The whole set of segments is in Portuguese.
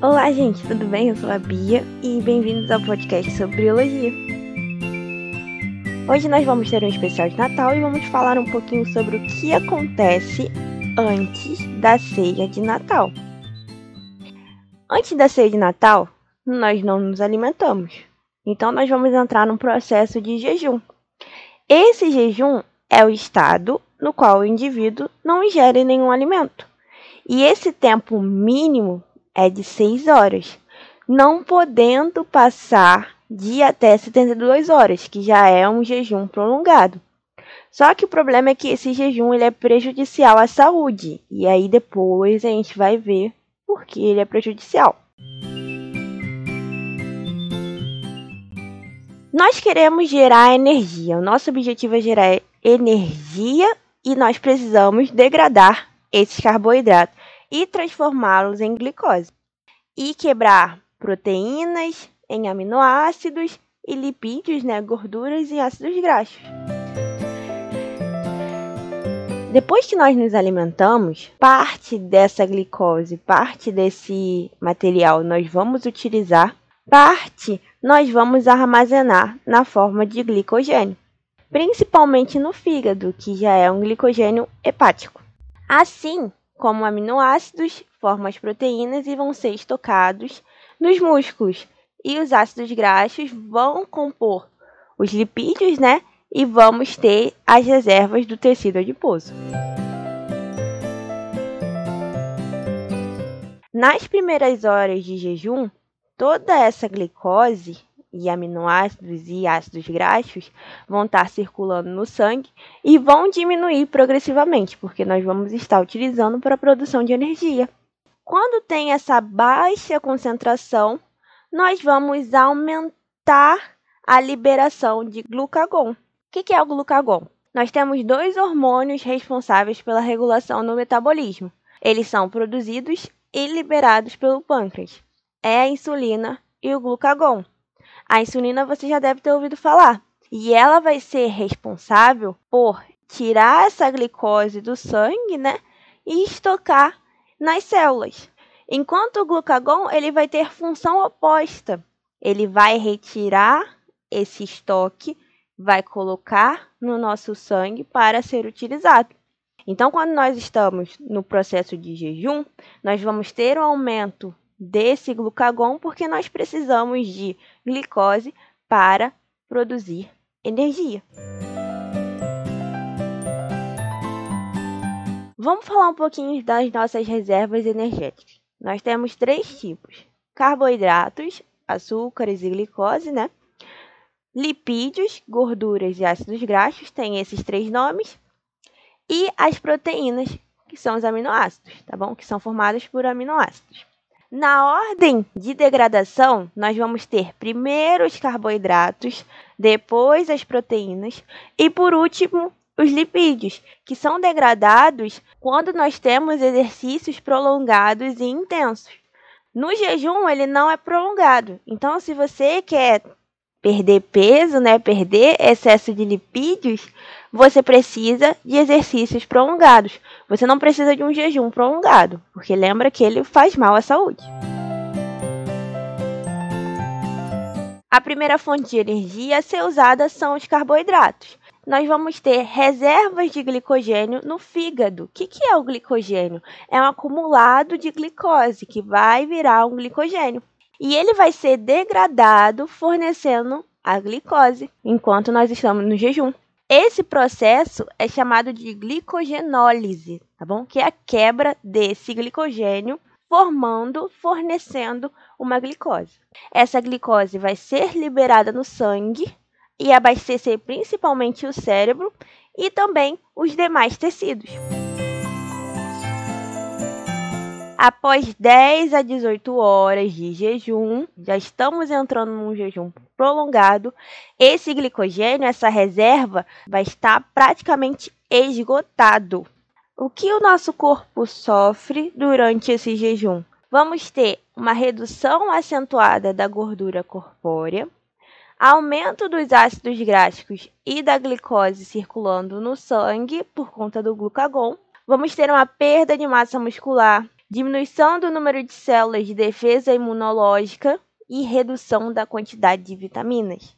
Olá, gente, tudo bem? Eu sou a Bia e bem-vindos ao podcast sobre biologia. Hoje nós vamos ter um especial de Natal e vamos falar um pouquinho sobre o que acontece antes da ceia de Natal. Antes da ceia de Natal, nós não nos alimentamos. Então nós vamos entrar num processo de jejum. Esse jejum é o estado no qual o indivíduo não ingere nenhum alimento. E esse tempo mínimo é de 6 horas, não podendo passar de até 72 horas, que já é um jejum prolongado. Só que o problema é que esse jejum ele é prejudicial à saúde, e aí depois a gente vai ver por que ele é prejudicial. Nós queremos gerar energia. O nosso objetivo é gerar energia e nós precisamos degradar esses carboidratos e transformá-los em glicose. E quebrar proteínas em aminoácidos e lipídios, né, gorduras e ácidos graxos. Depois que nós nos alimentamos, parte dessa glicose, parte desse material nós vamos utilizar, parte nós vamos armazenar na forma de glicogênio, principalmente no fígado, que já é um glicogênio hepático. Assim, como aminoácidos, formam as proteínas e vão ser estocados nos músculos. E os ácidos graxos vão compor os lipídios, né? E vamos ter as reservas do tecido adiposo. Nas primeiras horas de jejum, toda essa glicose e aminoácidos e ácidos graxos vão estar circulando no sangue e vão diminuir progressivamente, porque nós vamos estar utilizando para a produção de energia. Quando tem essa baixa concentração, nós vamos aumentar a liberação de glucagon. O que é o glucagon? Nós temos dois hormônios responsáveis pela regulação do metabolismo. Eles são produzidos e liberados pelo pâncreas. É a insulina e o glucagon. A insulina você já deve ter ouvido falar. E ela vai ser responsável por tirar essa glicose do sangue, né? E estocar nas células. Enquanto o glucagon, ele vai ter função oposta. Ele vai retirar esse estoque, vai colocar no nosso sangue para ser utilizado. Então, quando nós estamos no processo de jejum, nós vamos ter um aumento desse glucagon porque nós precisamos de glicose para produzir energia. Vamos falar um pouquinho das nossas reservas energéticas. Nós temos três tipos: carboidratos, açúcares e glicose, né? Lipídios, gorduras e ácidos graxos, têm esses três nomes. E as proteínas, que são os aminoácidos, tá bom? Que são formadas por aminoácidos. Na ordem de degradação, nós vamos ter primeiro os carboidratos, depois as proteínas e por último os lipídios, que são degradados quando nós temos exercícios prolongados e intensos. No jejum, ele não é prolongado. Então, se você quer perder peso, né, perder excesso de lipídios, você precisa de exercícios prolongados. Você não precisa de um jejum prolongado, porque lembra que ele faz mal à saúde. A primeira fonte de energia a ser usada são os carboidratos. Nós vamos ter reservas de glicogênio no fígado. O que, que é o glicogênio? É um acumulado de glicose que vai virar um glicogênio. E ele vai ser degradado fornecendo a glicose enquanto nós estamos no jejum. Esse processo é chamado de glicogenólise, tá bom? Que é a quebra desse glicogênio formando, fornecendo uma glicose. Essa glicose vai ser liberada no sangue e abastecer principalmente o cérebro e também os demais tecidos. Após 10 a 18 horas de jejum, já estamos entrando num jejum prolongado. Esse glicogênio, essa reserva, vai estar praticamente esgotado. O que o nosso corpo sofre durante esse jejum? Vamos ter uma redução acentuada da gordura corpórea, aumento dos ácidos graxos e da glicose circulando no sangue por conta do glucagon. Vamos ter uma perda de massa muscular, diminuição do número de células de defesa imunológica e redução da quantidade de vitaminas.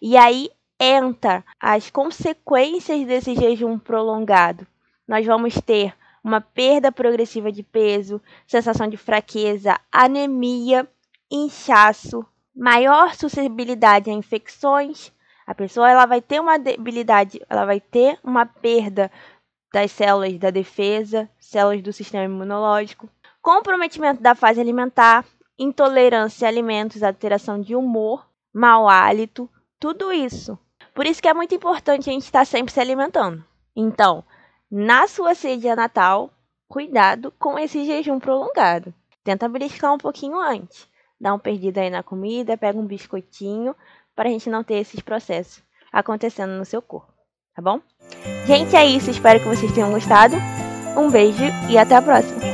E aí entra as consequências desse jejum prolongado. Nós vamos ter uma perda progressiva de peso, sensação de fraqueza, anemia, inchaço, maior suscetibilidade a infecções. A pessoa ela vai ter uma debilidade, ela vai ter uma perda das células da defesa, células do sistema imunológico, comprometimento da fase alimentar, intolerância a alimentos, alteração de humor, mau hálito, tudo isso. Por isso que é muito importante a gente estar sempre se alimentando. Então, na sua ceia natal, cuidado com esse jejum prolongado. Tenta beliscar um pouquinho antes. Dá um perdido aí na comida, pega um biscoitinho, para a gente não ter esses processos acontecendo no seu corpo, tá bom? Gente, é isso. Espero que vocês tenham gostado. Um beijo e até a próxima.